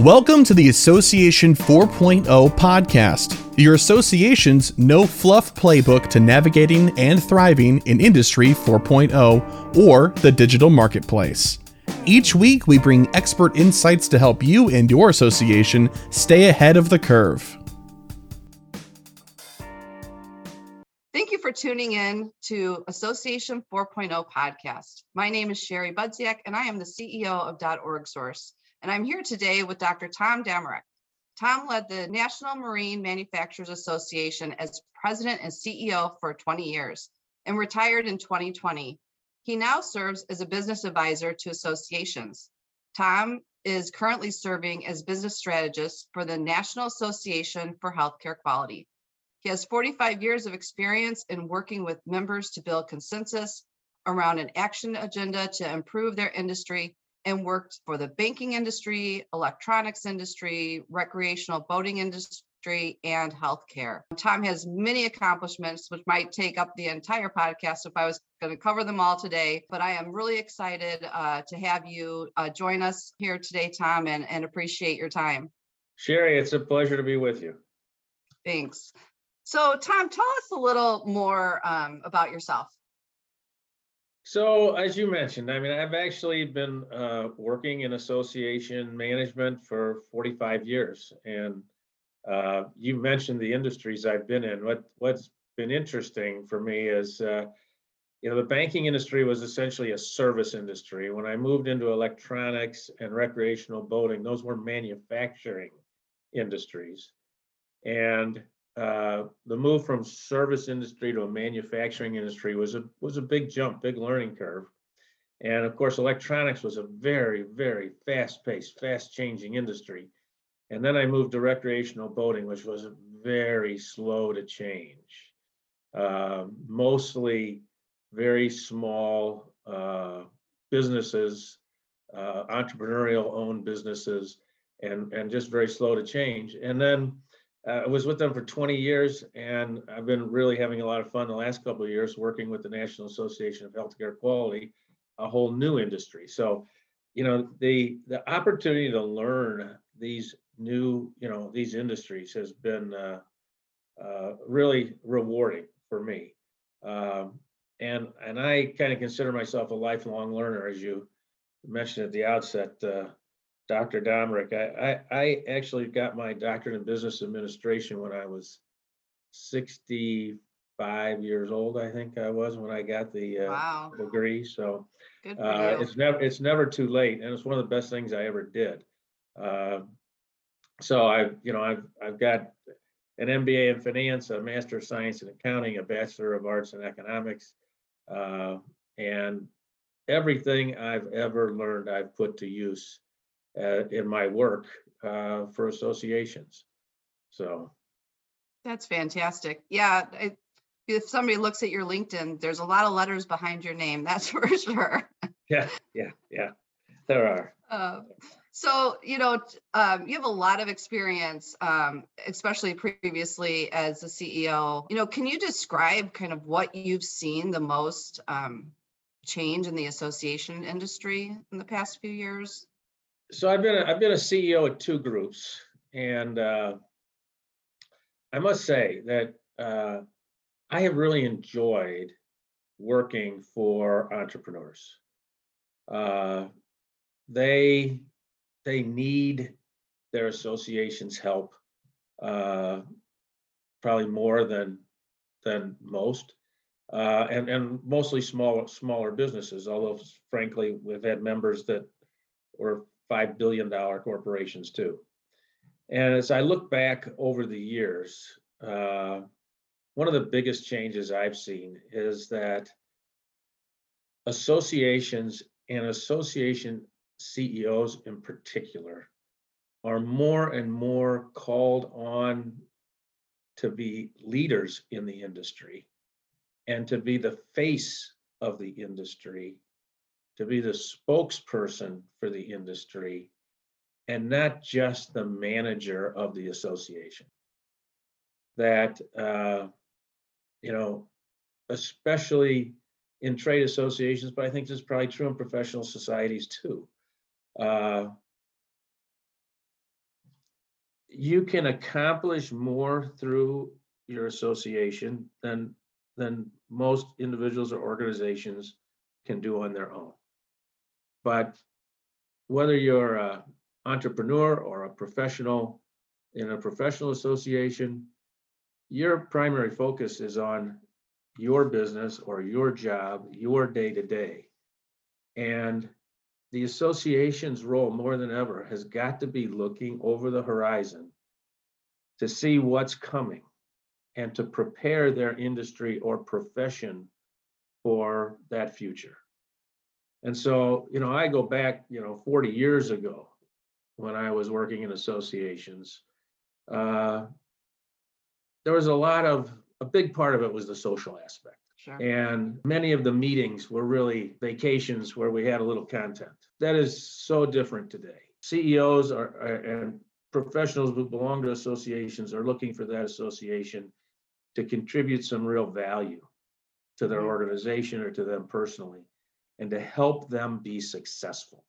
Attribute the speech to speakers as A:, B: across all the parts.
A: Welcome to the Association 4.0 podcast, your association's no fluff playbook to navigating and thriving in Industry 4.0 or the digital marketplace. Each week, we bring expert insights to help you and your association stay ahead of the curve.
B: Thank you for tuning in to Association 4.0 podcast. My name is Sherry Budziak, and I am the CEO of .org Source. And I'm here today with Dr. Tom Dammrich. Tom led the National Marine Manufacturers Association as president and CEO for 20 years and retired in 2020. He now serves as a business advisor to associations. Tom is currently serving as business strategist for the National Association for Healthcare Quality. He has 45 years of experience in working with members to build consensus around an action agenda to improve their industry and worked for the banking industry, electronics industry, recreational boating industry, and healthcare. Tom has many accomplishments, which might take up the entire podcast if I was going to cover them all today. But I am really excited uh, to have you uh, join us here today, Tom, and, and appreciate your time.
C: Sherry, it's a pleasure to be with you.
B: Thanks. So, Tom, tell us a little more um, about yourself.
C: So, as you mentioned, I mean, I've actually been uh, working in association management for 45 years, and uh, you mentioned the industries I've been in. What what's been interesting for me is, uh, you know, the banking industry was essentially a service industry. When I moved into electronics and recreational boating, those were manufacturing industries, and uh, the move from service industry to a manufacturing industry was a was a big jump, big learning curve. And of course, electronics was a very, very fast-paced, fast-changing industry. And then I moved to recreational boating, which was very slow to change. Uh, mostly very small uh, businesses, uh, entrepreneurial-owned businesses, and and just very slow to change. And then uh, I was with them for 20 years, and I've been really having a lot of fun the last couple of years working with the National Association of Healthcare Quality, a whole new industry. So, you know, the the opportunity to learn these new, you know, these industries has been uh, uh, really rewarding for me. Um, and and I kind of consider myself a lifelong learner, as you mentioned at the outset. Uh, Dr. Dammrich. I, I, I actually got my doctorate in business administration when I was 65 years old, I think I was when I got the uh,
B: Wow,
C: degree. So uh, it's never it's never too late, and it's one of the best things I ever did. Uh, so I've you know I've I've got an MBA in finance, a Master of Science in accounting, a Bachelor of Arts in economics, uh, and everything I've ever learned I've put to use uh, in my work uh, for associations. So
B: That's fantastic. Yeah, I- if somebody looks at your LinkedIn, there's a lot of letters behind your name, that's for sure.
C: yeah, yeah, yeah, there are.
B: Uh, So, you know, um, you have a lot of experience, um, especially previously as a CEO. You know, can you describe kind of what you've seen the most um, change in the association industry in the past few years?
C: So I've been a, I've been a CEO at two groups, and uh, I must say that uh, I have really enjoyed working for entrepreneurs. Uh, they they need their association's help uh, probably more than than most, uh, and and mostly smaller smaller businesses. Although frankly, we've had members that were five billion dollar corporations too. And as I look back over the years, uh, one of the biggest changes I've seen is that associations and association CEOs in particular are more and more called on to be leaders in the industry and to be the face of the industry, to be the spokesperson for the industry, and not just the manager of the association. That, uh, you know, especially in trade associations, but I think this is probably true in professional societies too. Uh, you can accomplish more through your association than, than most individuals or organizations can do on their own. But whether you're a entrepreneur or a professional in a professional association, your primary focus is on your business or your job, your day to day. And the association's role more than ever has got to be looking over the horizon to see what's coming and to prepare their industry or profession for that future. And so, you know, I go back, you know, 40 years ago when I was working in associations. Uh, there was a lot of, a big part of it was the social aspect.
B: Sure.
C: And many of the meetings were really vacations where we had a little content. That is so different today. CEOs are, are- and professionals who belong to associations are looking for that association to contribute some real value to their organization or to them personally, and to help them be successful.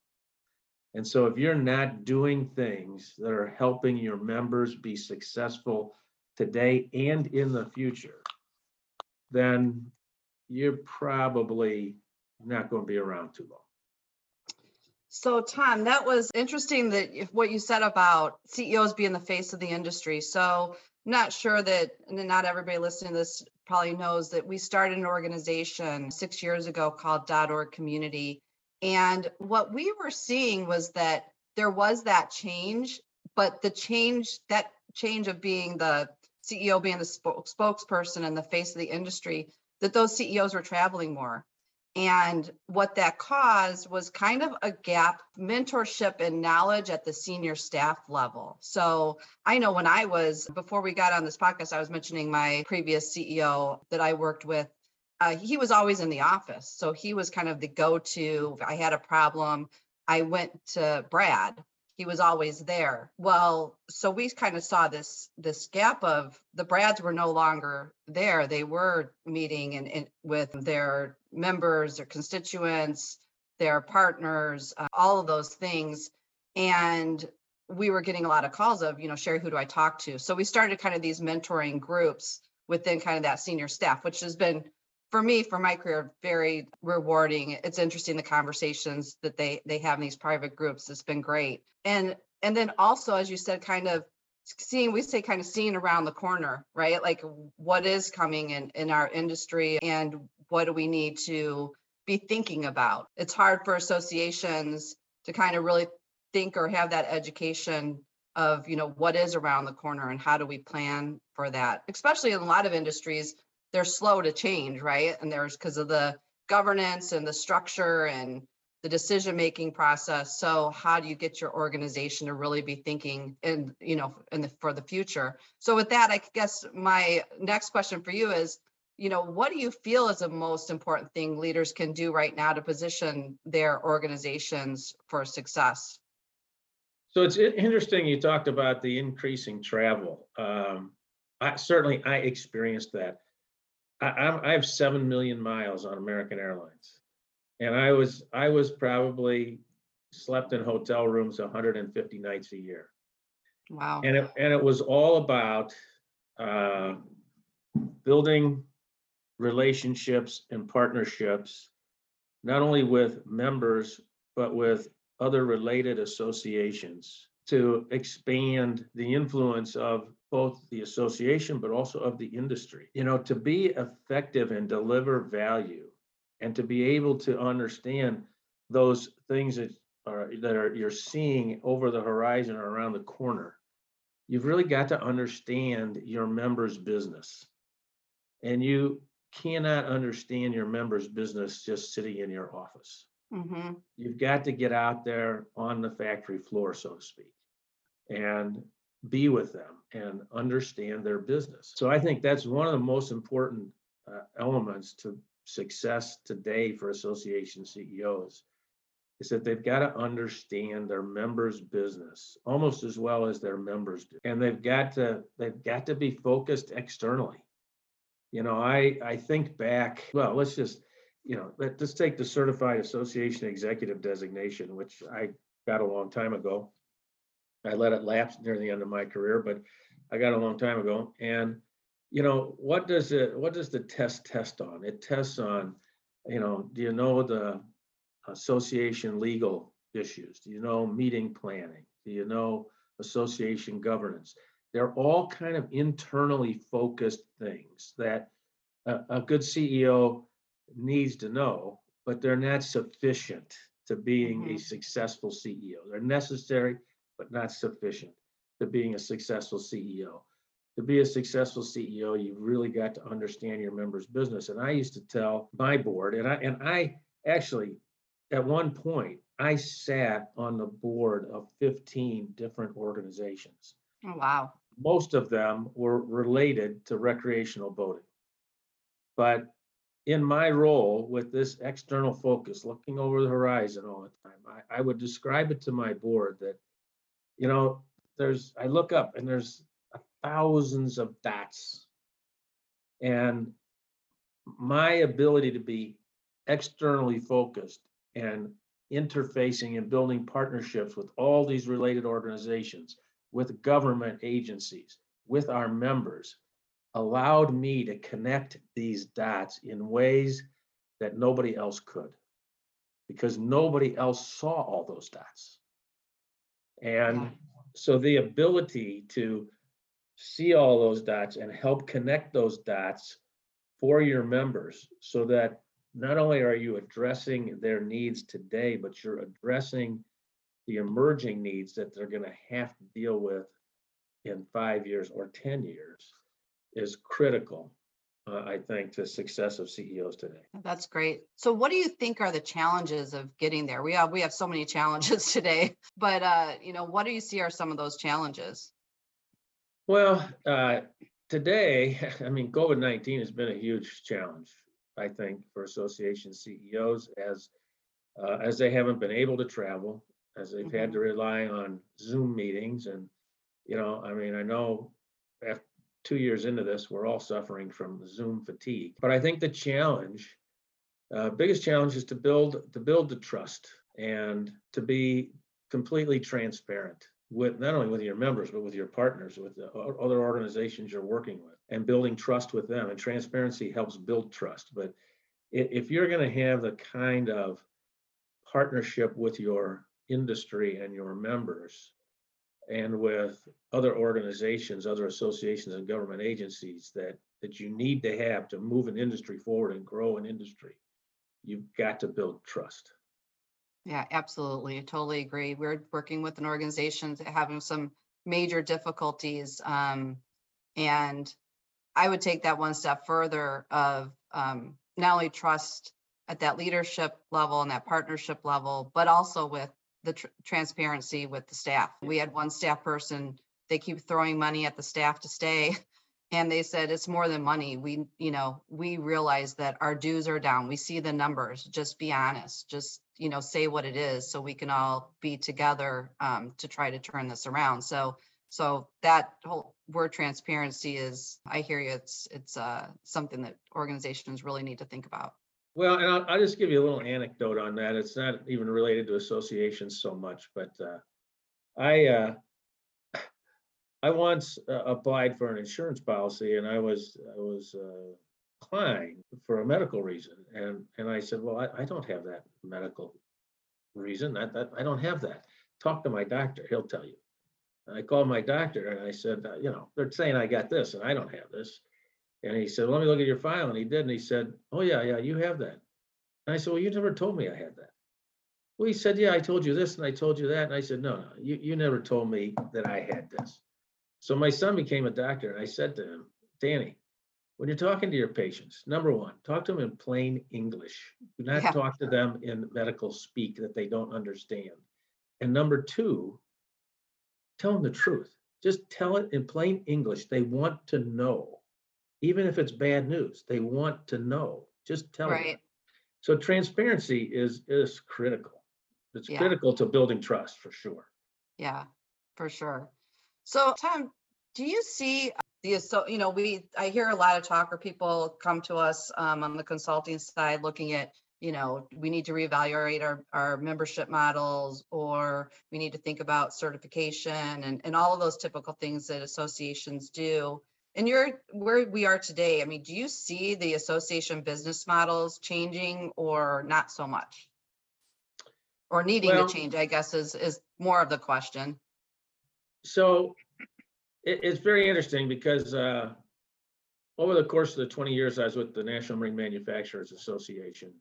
C: And so if you're not doing things that are helping your members be successful today and in the future, then you're probably not going to be around too long.
B: So Tom, that was interesting that what you said about CEOs being the face of the industry. So Not sure that, not everybody listening to this probably knows that we started an organization six years ago called .org Community. And what we were seeing was that there was that change, but the change, that change of being the CEO being the spokesperson and the face of the industry, that those CEOs were traveling more. And what that caused was kind of a gap mentorship and knowledge at the senior staff level. So I know when I was, before we got on this podcast, I was mentioning my previous CEO that I worked with. Uh, he was always in the office. So he was kind of the go to. I had a problem, I went to Brad. He was always there. Well, so we kind of saw this this gap of the Brads were no longer there. They were meeting and, with their members, their constituents, their partners, uh, all of those things. And we were getting a lot of calls of, you know, Sherry, who do I talk to? So we started kind of these mentoring groups within kind of that senior staff, which has been for me, for my career, very rewarding. It's interesting the conversations that they they have in these private groups. It's been great. And and then also, as you said, kind of seeing we say kind of seeing around the corner right like what is coming in in our industry and what do we need to be thinking about it's hard for associations to kind of really think or have that education of you know what is around the corner and how do we plan for that especially in a lot of industries they're slow to change right and there's because of the governance and the structure and the decision making process so how do you get your organization to really be thinking and you know in the for the future so with that i guess my next question for you is you know what do you feel is the most important thing leaders can do right now to position their organizations for success
C: So it's interesting you talked about the increasing travel. Um, I certainly I experienced that. I, I'm, I have seven million miles on American Airlines, and I was I was probably slept in hotel rooms 150 nights a year,
B: wow.
C: And it and it was all about uh, building relationships and partnerships, not only with members but with other related associations to expand the influence of both the association but also of the industry. You know, to be effective and deliver value and to be able to understand those things that are that are you're seeing over the horizon or around the corner. You've really got to understand your members' business. And you cannot understand your members' business just sitting in your office
B: hmm
C: you've got to get out there on the factory floor, so to speak, and be with them and understand their business. So I think that's one of the most important uh, elements to success today for association CEOs is that they've got to understand their members' business almost as well as their members do. And they've got to they've got to be focused externally. You know, I I think back, well, let's just you know, let, let's take the certified association executive designation, which I got a long time ago. I let it lapse near the end of my career, but I got a long time ago. And, you know, what does it, what does the test test on? It tests on, you know, do you know the association legal issues? Do you know meeting planning? Do you know association governance? They're all kind of internally focused things that a, a good CEO needs to know, but they're not sufficient to being a
B: Mhm.
C: successful CEO. They're necessary, but not sufficient to being a successful CEO. To be a successful CEO, you've really got to understand your members' business. And I used to tell my board, and I and I actually at one point I sat on the board of 15 different organizations.
B: Oh, wow.
C: Most of them were related to recreational boating. But in my role with this external focus, looking over the horizon all the time, I, I would describe it to my board that, you know, there's, I look up and there's thousands of dots. And my ability to be externally focused and interfacing and building partnerships with all these related organizations, with government agencies, with our members, allowed me to connect these dots in ways that nobody else could. Because nobody else saw all those dots. And so the ability to see all those dots and help connect those dots for your members so that not only are you addressing their needs today, but you're addressing the emerging needs that they're going to have to deal with in five years or 10 years is critical, uh, I think, to success of CEOs today.
B: That's great. So what do you think are the challenges of getting there? We have we have so many challenges today, but uh, you know, what do you see are some of those challenges?
C: Well, uh, today, I mean, COVID 19 has been a huge challenge, I think, for association CEOs as uh, as they haven't been able to travel, as they've had to rely on Zoom meetings. And, you know, I mean, I know after two years into this, we're all suffering from Zoom fatigue. But I think the challenge, uh, biggest challenge is to build to build the trust and to be completely transparent with not only with your members but with your partners with the other organizations you're working with and building trust with them and transparency helps build trust but if you're going to have the kind of partnership with your industry and your members and with other organizations other associations and government agencies that that you need to have to move an industry forward and grow an industry you've got to build trust
B: Yeah, absolutely. I totally agree. We're working with an organization having some major difficulties. Um, and I would take that one step further of um, not only trust at that leadership level and that partnership level, but also with the tr- transparency with the staff. We had one staff person, they keep throwing money at the staff to stay. And they said it's more than money. We, you know, we realize that our dues are down. We see the numbers. Just be honest. Just, you know, say what it is so we can all be together um, to try to turn this around. So, so that whole word transparency is, I hear you. It's, it's uh, something that organizations really need to think about.
C: Well, and I'll, I'll just give you a little anecdote on that. It's not even related to associations so much, but uh, I uh, I once uh, applied for an insurance policy, and I was I was uh, declined for a medical reason, and and I said, well, I, I don't have that medical reason. That that I don't have that. Talk to my doctor; he'll tell you. And I called my doctor, and I said, uh, you know, they're saying I got this, and I don't have this. And he said, let me look at your file. And he did. And he said, oh, yeah, yeah, you have that. And I said, well, you never told me I had that. Well, he said, yeah, I told you this and I told you that. And I said, no, no, you, you never told me that I had this. So my son became a doctor and I said to him, Danny, when you're talking to your patients, number one, talk to them in plain English. Do not
B: Yeah.
C: talk to them in medical speak that they don't understand. And number two, tell them the truth. Just tell it in plain English. They want to know. Even if it's bad news, they want to know. Just tell them.
B: Right.
C: So transparency is is critical. It's
B: Yeah.
C: critical to building trust for sure.
B: Yeah, for sure. So Tom, do you see the, so, you know, we, I hear a lot of talk or people come to us um, on the consulting side, looking at you know, we need to reevaluate our, our membership models, or we need to think about certification and, and all of those typical things that associations do. And you're where we are today. I mean, do you see the association business models changing or not so much? Or needing
C: Well-
B: to change, I guess, is, is more of the question.
C: So it, it's very interesting because uh, over the course of the 20 years I was with the National Marine Manufacturers Association,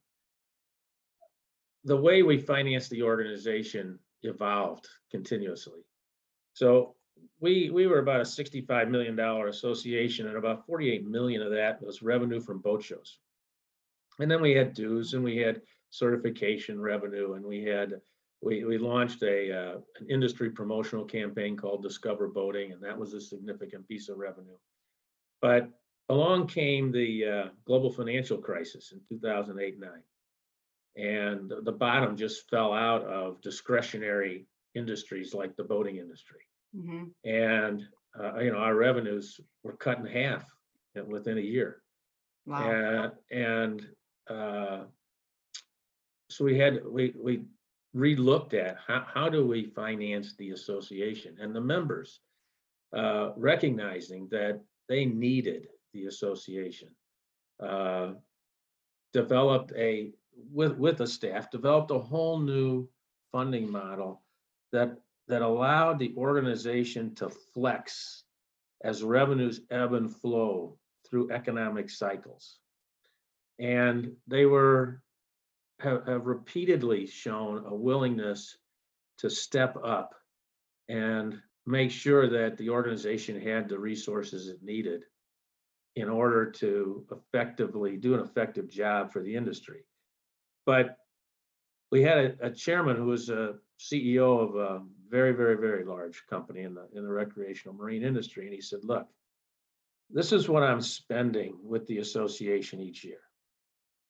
C: the way we finance the organization evolved continuously. So we, we were about a $65 million association and about 48 million of that was revenue from boat shows. And then we had dues and we had certification revenue and we had we, we launched a, uh, an industry promotional campaign called Discover Boating, and that was a significant piece of revenue. But along came the, uh, global financial crisis in two thousand eight, nine. And the- the bottom just fell out of discretionary industries like the boating industry.
B: Mhm.
C: And, uh, you know, our revenues were cut in half within a year.
B: Wow.
C: And, and, uh, so we had, we, we relooked at how, how do we finance the association and the members? Uh, recognizing that they needed the association. Uh, developed a, with, with the staff, developed a whole new funding model that, that allowed the organization to flex as revenues ebb and flow through economic cycles. And they were, have, have repeatedly shown a willingness to step up and make sure that the organization had the resources it needed in order to effectively do an effective job for the industry. But we had a, a chairman who was a CEO of a very, very, very large company in the, in the recreational marine industry. And he said, look, this is what I'm spending with the association each year.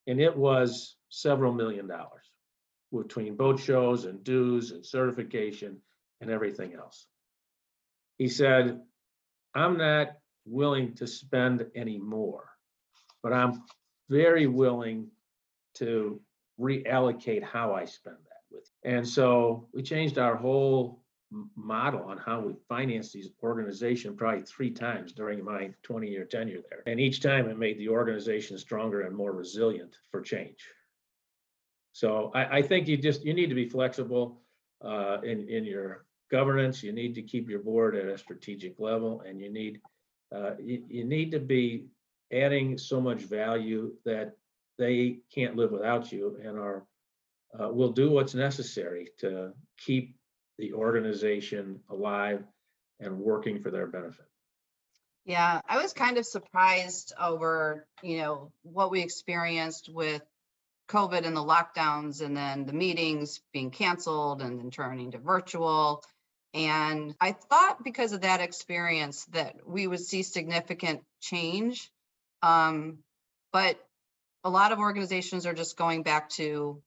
C: And it was several million dollars between boat shows and dues and certification and everything else. He said, I'm not willing to spend any more, but I'm very willing to reallocate how I spend that with. you." And so we changed our whole model on how we finance these organizations probably three times during my 20-year tenure there. And each time it made the organization stronger and more resilient for change. So I, I think you just, you need to be flexible uh, in, in your governance. You need to keep your board at a strategic level and you need, uh, you, you need to be adding so much value that they can't live without you and are, uh, will do what's necessary to keep the organization alive and working for their benefit.
B: Yeah, I was kind of surprised over, you know, what we experienced with COVID and the lockdowns and then the meetings being canceled and then turning to virtual. And I thought because of that experience that we would see significant change. Um, but a lot of organizations are just going back to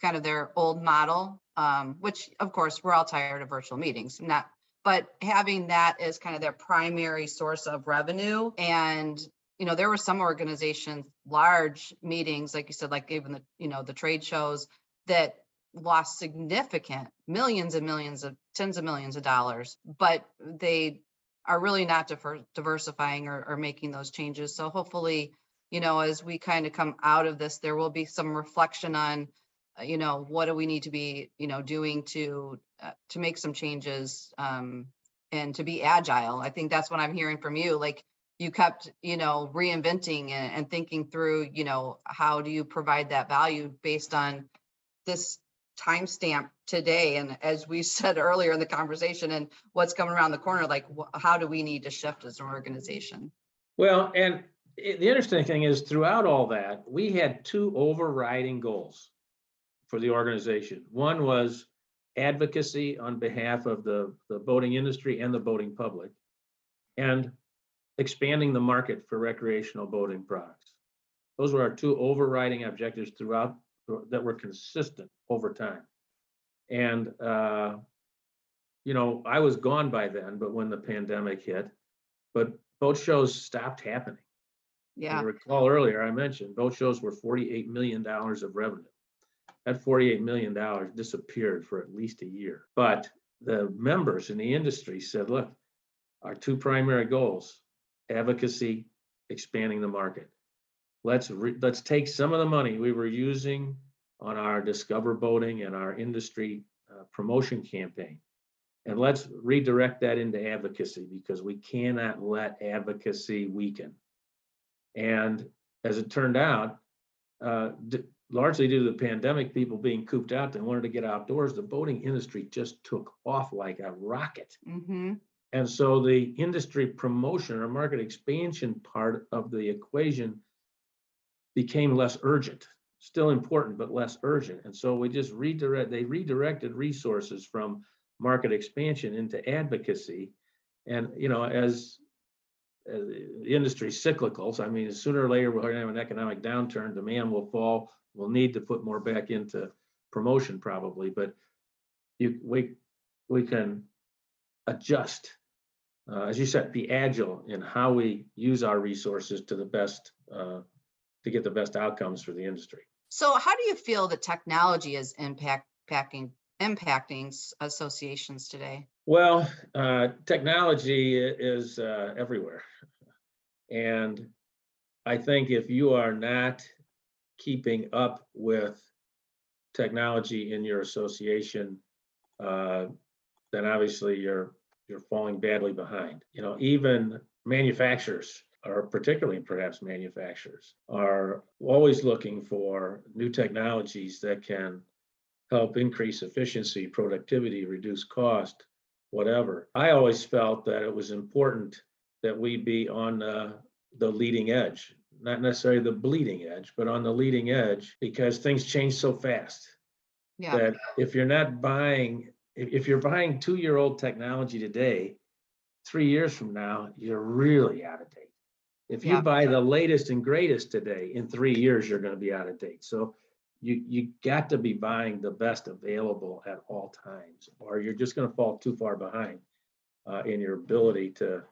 B: kind of their old model, um, which of course, we're all tired of virtual meetings, not but having that as kind of their primary source of revenue and you know there were some organizations large meetings like you said like even the you know the trade shows that lost significant millions and millions of tens of millions of dollars but they are really not diver- diversifying or, or making those changes so hopefully you know as we kind of come out of this there will be some reflection on uh, you know what do we need to be you know doing to uh, to make some changes um and to be agile. I think that's what i'm hearing from you like you kept you know reinventing and, and thinking through you know how do you provide that value based on this timestamp today? And as we said earlier in the conversation and what's coming around the corner like wh- how do we need to shift as an organization?
C: Well, and i- the interesting thing is throughout all that, we had two overriding goals for the organization. One was advocacy on behalf of the, the boating industry and the boating public. And expanding the market for recreational boating products. Those were our two overriding objectives throughout, that were consistent over time. And, uh, you know, I was gone by then, but when the pandemic hit, but boat shows stopped happening.
B: Yeah
C: You recall earlier, I mentioned boat shows were forty-eight million dollars of revenue. that forty-eight million dollars disappeared for at least a year. But the members in the industry said, look, our two primary goals, advocacy, expanding the market. Let's re, let's take some of the money we were using on our Discover Boating and our industry uh, promotion campaign. And let's redirect that into advocacy because we cannot let advocacy weaken. And as it turned out, uh, d- largely due to the pandemic, people being cooped out, they wanted to get outdoors. The boating industry just took off like a rocket.
B: hmm
C: And so the industry promotion or market expansion part of the equation became less urgent, still important, but less urgent. And so we just redirect, they redirected resources from market expansion into advocacy. And, you know, as, as the industry cyclicals, I mean, sooner or later, we're gonna have an economic downturn, demand will fall, we'll need to put more back into promotion probably, but you, we, we can adjust uh, as you said, be agile in how we use our resources to the best, uh, to get the best outcomes for the industry.
B: So how do you feel that technology is impact, impacting, impacting associations today?
C: Well, uh, technology is uh, everywhere. And I think if you are not keeping up with technology in your association, uh, then obviously you're, you're falling badly behind. You know, even manufacturers, or particularly perhaps manufacturers, are always looking for new technologies that can help increase efficiency, productivity, reduce cost, whatever. I always felt that it was important that we be on uh, the leading edge, not necessarily the bleeding edge, but on the leading edge because things change so fast
B: Yeah,
C: that if you're not buying, if, you're buying two-year-old technology today, three years from now, you're really out of date. If you
B: Yeah.
C: buy the latest and greatest today, in three years, you're gonna be out of date. So you, you got to be buying the best available at all times, or you're just gonna fall too far behind uh, in your ability to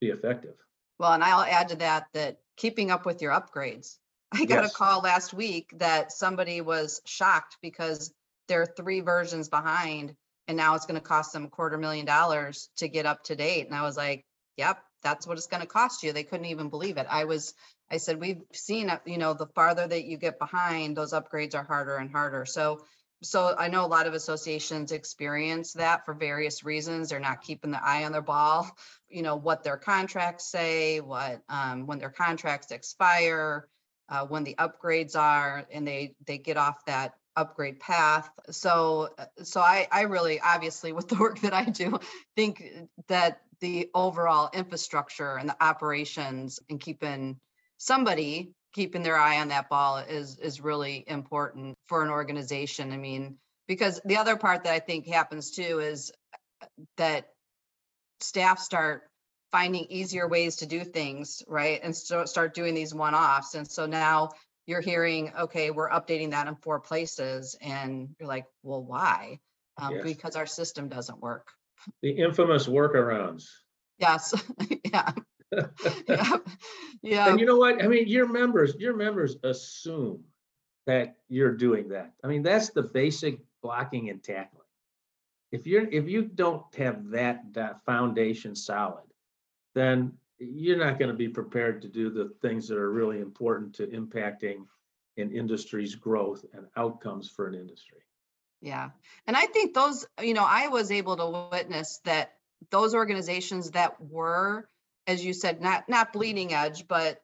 C: be effective.
B: well, and I'll add to that, that keeping up with your upgrades. I got a call last week that somebody was shocked because they're three versions behind and now it's gonna cost them a quarter million dollars to get up to date. And I was like, yep, that's what it's gonna cost you. They couldn't even believe it. I was, I said, we've seen, you know, the farther that you get behind, those upgrades are harder and harder. So, so I know a lot of associations experience that for various reasons. They're not keeping the eye on their ball, you know, what their contracts say, what, um, when their contracts expire, uh, when the upgrades are, and they, they get off that upgrade path. So, uh, so I, I really, obviously, with the work that I do, think that the overall infrastructure and the operations and keeping somebody keeping their eye on that ball is, is really important for an organization. I mean, because the other part that I think happens too is uh, that staff start finding easier ways to do things, right? And so start doing these one-offs. And so now you're hearing, okay, we're updating that in four places. And you're like, well, why? Um,
C: Yes.
B: because our system doesn't work.
C: The infamous workarounds.
B: Yes, yeah. Yeah, yeah,
C: And you know what? I mean, your members, your members assume that you're doing that. I mean, that's the basic blocking and tackling. If you're, if you don't have that, that foundation solid, then you're not going to be prepared to do the things that are really important to impacting an industry's growth and outcomes for an industry.
B: yeah. And I think those, you know, I was able to witness that those organizations that were, as you said, not, not bleeding edge, but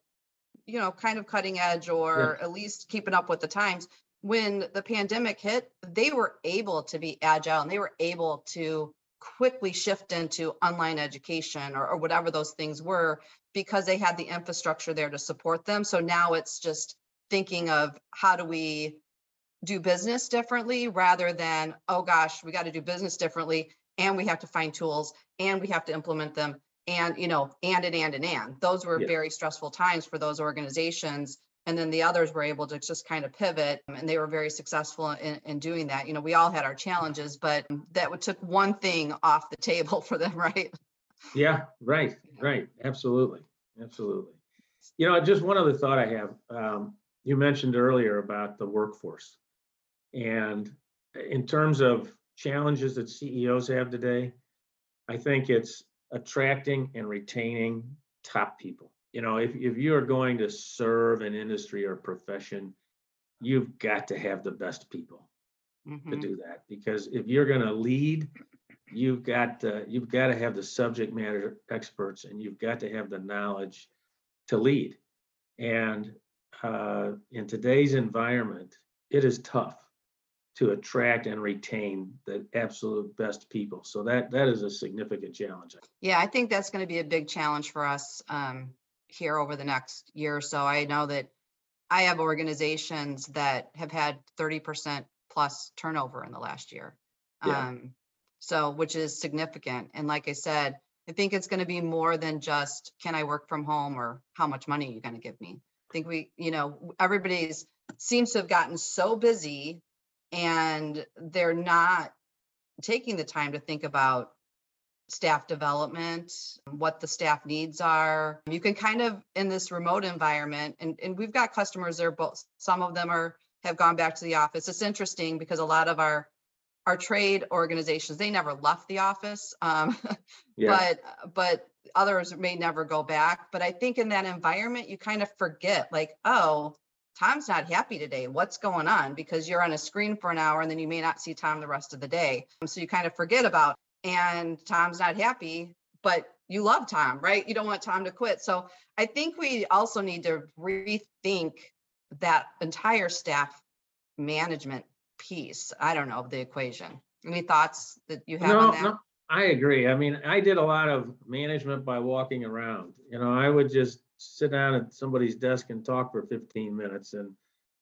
B: you know, kind of cutting edge or at least keeping up with the times. When the pandemic hit, they were able to be agile and they were able to quickly shift into online education or, or whatever those things were because they had the infrastructure there to support them. So now it's just thinking of how do we do business differently rather than, oh gosh, we got to do business differently and we have to find tools and we have to implement them and you know and and and and and those were
C: Yeah.
B: very stressful times for those organizations and then the others were able to just kind of pivot and they were very successful in, in doing that you know we all had our challenges but that took one thing off the table for them right
C: Yeah, right, right, absolutely, absolutely. You know, just one other thought I have. Um, you mentioned earlier about the workforce. And in terms of challenges that CEOs have today, I think it's attracting and retaining top people. You know, if, if you are going to serve an industry or profession, you've got to have the best people to
B: Mhm.
C: do that. Because if you're going to lead, you've got to, you've got to have the subject matter experts and you've got to have the knowledge to lead. And uh, in today's environment, it is tough to attract and retain the absolute best people. So that that is a significant challenge.
B: Yeah, I think that's going to be a big challenge for us um, here over the next year or so. I know that I have organizations that have had 30% plus turnover in the last year.
C: Yeah.
B: Um, so, which is significant. And like I said, I think it's going to be more than just can I work from home or how much money are you going to give me? I think we, you know, everybody's seems to have gotten so busy and they're not taking the time to think about staff development, what the staff needs are. You can kind of in this remote environment, and, and we've got customers there, both some of them are have gone back to the office. It's interesting because a lot of our our trade organizations, they never left the office. Um,
C: Yeah,
B: but but others may never go back. But I think in that environment, you kind of forget, like, oh, Tom's not happy today. What's going on? Because you're on a screen for an hour and then you may not see Tom the rest of the day. Um, so you kind of forget about, and Tom's not happy, but you love Tom, right? You don't want Tom to quit. So I think we also need to rethink that entire staff management piece. I don't know of the equation. Any thoughts that you have
C: no,
B: on that?
C: no, I agree. I mean, I did a lot of management by walking around. You know, I would just sit down at somebody's desk and talk for 15 minutes and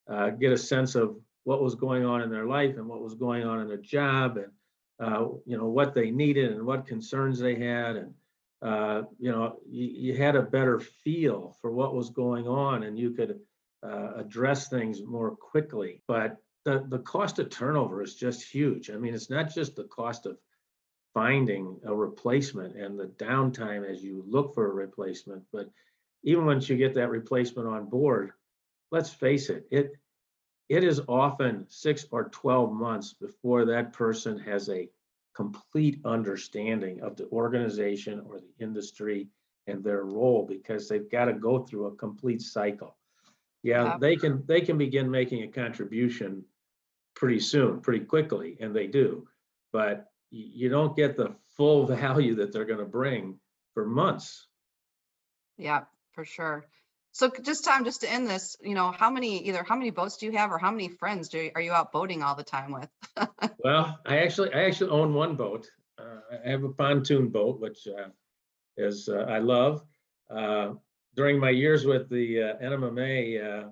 C: uh, get a sense of what was going on in their life and what was going on in their job and uh, you know what they needed and what concerns they had and uh, you know you, you had a better feel for what was going on and you could uh, address things more quickly. But the the cost of turnover is just huge. I mean, it's not just the cost of finding a replacement and the downtime as you look for a replacement, but even once you get that replacement on board, let's face it, it it is often six or 12 months before that person has a complete understanding of the organization or the industry and their role because they've got to go through a complete cycle. Yeah,
B: Yeah.
C: they can they can begin making a contribution pretty soon, pretty quickly, and they do. But you don't get the full value that they're going to bring for months.
B: Yeah, for sure. So just Tom, just to end this, you know, how many, either how many boats do you have or how many friends do, you- are you out boating all the time with?
C: Well, I actually, I actually own one boat. Uh, I have a pontoon boat, which uh, is, uh, I love. Uh, During my years with the uh, NMMA, uh,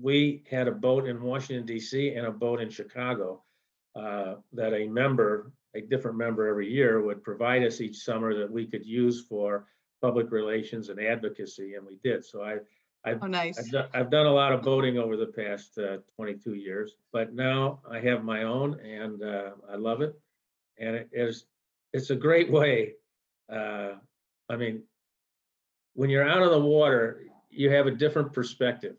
C: we had a boat in Washington DC and a boat in Chicago that a member, a different member every year would provide us each summer that we could use for public relations and advocacy, and we did. So I,
B: Oh, nice.
C: I've done, I've done a lot of boating over the past uh, 22 years, but now I have my own and uh, I love it. And it is, it's a great way. uh, I mean, when you're out on the water, you have a different perspective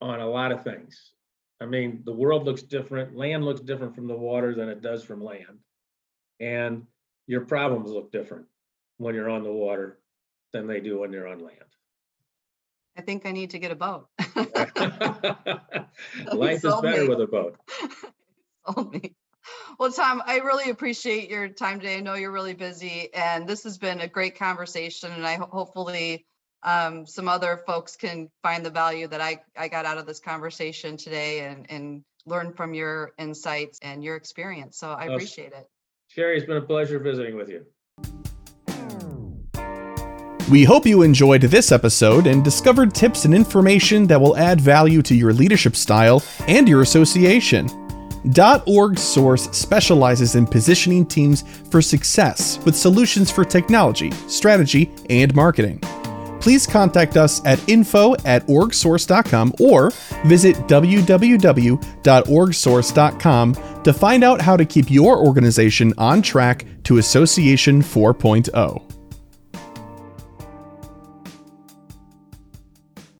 C: on a lot of things. I mean, the world looks different, land looks different from the water than it does from land. And your problems look different when you're on the water than they do when you're on land.
B: I think I need to get a boat.
C: Life is better
B: me.
C: with a boat.
B: Sold me. Well, Tom, I really appreciate your time today. I know you're really busy and this has been a great conversation and I ho- hopefully um, some other folks can find the value that I, I got out of this conversation today and, and learn from your insights and your experience. So I appreciate it.
C: Sherry, it's been a pleasure visiting with you.
A: We hope you enjoyed this episode and discovered tips and information that will add value to your leadership style and your association. .org Source specializes in positioning teams for success with solutions for technology, strategy, and marketing. Please contact us at info at orgsource.com or visit www.orgsource.com to find out how to keep your organization on track to Association oh. 4.0.